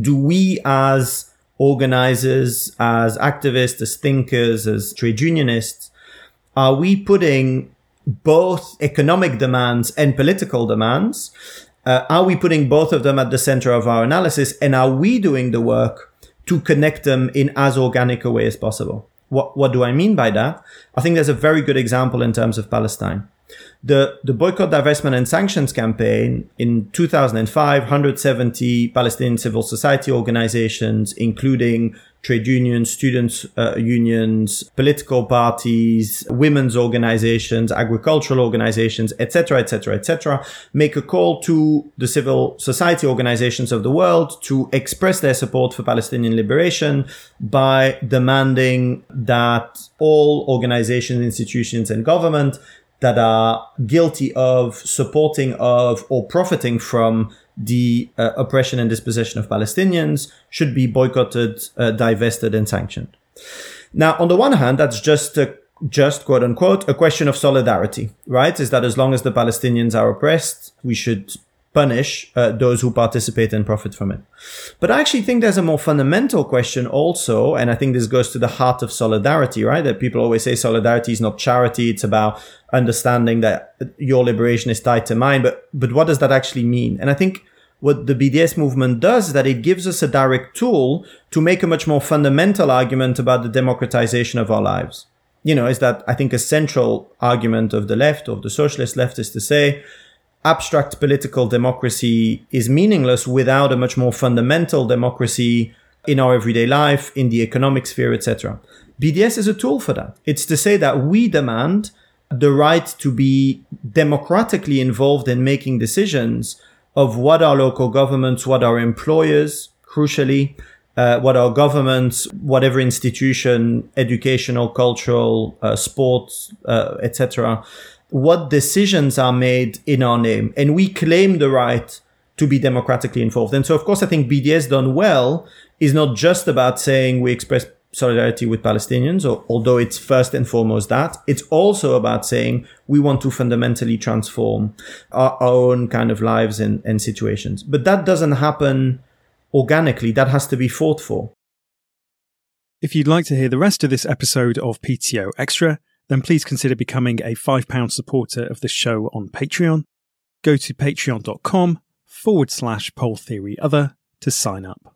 do we as organizers, as activists, as thinkers, as trade unionists, are we putting both economic demands and political demands? Uh, are we putting both of them at the center of our analysis? And are we doing the work to connect them in as organic a way as possible? What, what do I mean by that? I think there's a very good example in terms of Palestine. The, the boycott, divestment, and sanctions campaign in 2005, 170 Palestinian civil society organizations, including trade unions, students' uh, unions, political parties, women's organizations, agricultural organizations, etc., etc., etc., make a call to the civil society organizations of the world to express their support for Palestinian liberation by demanding that all organizations, institutions, and government that are guilty of supporting of or profiting from the uh, oppression and dispossession of Palestinians should be boycotted, uh, divested, and sanctioned. Now, on the one hand, that's just a just quote unquote a question of solidarity, right? Is that as long as the Palestinians are oppressed, we should punish uh, those who participate and profit from it. But I actually think there's a more fundamental question also, and I think this goes to the heart of solidarity, right? That people always say solidarity is not charity; it's about understanding that your liberation is tied to mine. But but what does that actually mean? And I think what the BDS movement does is that it gives us a direct tool to make a much more fundamental argument about the democratization of our lives. You know, is that I think a central argument of the left, of the socialist left, is to say abstract political democracy is meaningless without a much more fundamental democracy in our everyday life, in the economic sphere, etc. BDS is a tool for that. It's to say that we demand the right to be democratically involved in making decisions of what our local governments, what our employers, crucially, uh, what our governments, whatever institution, educational, cultural, uh, sports, uh, etc., what decisions are made in our name. And we claim the right to be democratically involved. And so, of course, I think BDS done well is not just about saying we express solidarity with Palestinians, or, although it's first and foremost that. It's also about saying we want to fundamentally transform our, our own kind of lives and, and situations. But that doesn't happen organically. That has to be fought for. If you'd like to hear the rest of this episode of PTO Extra, then please consider becoming a £5 supporter of the show on Patreon. Go to patreon.com forward slash poltheoryother to sign up.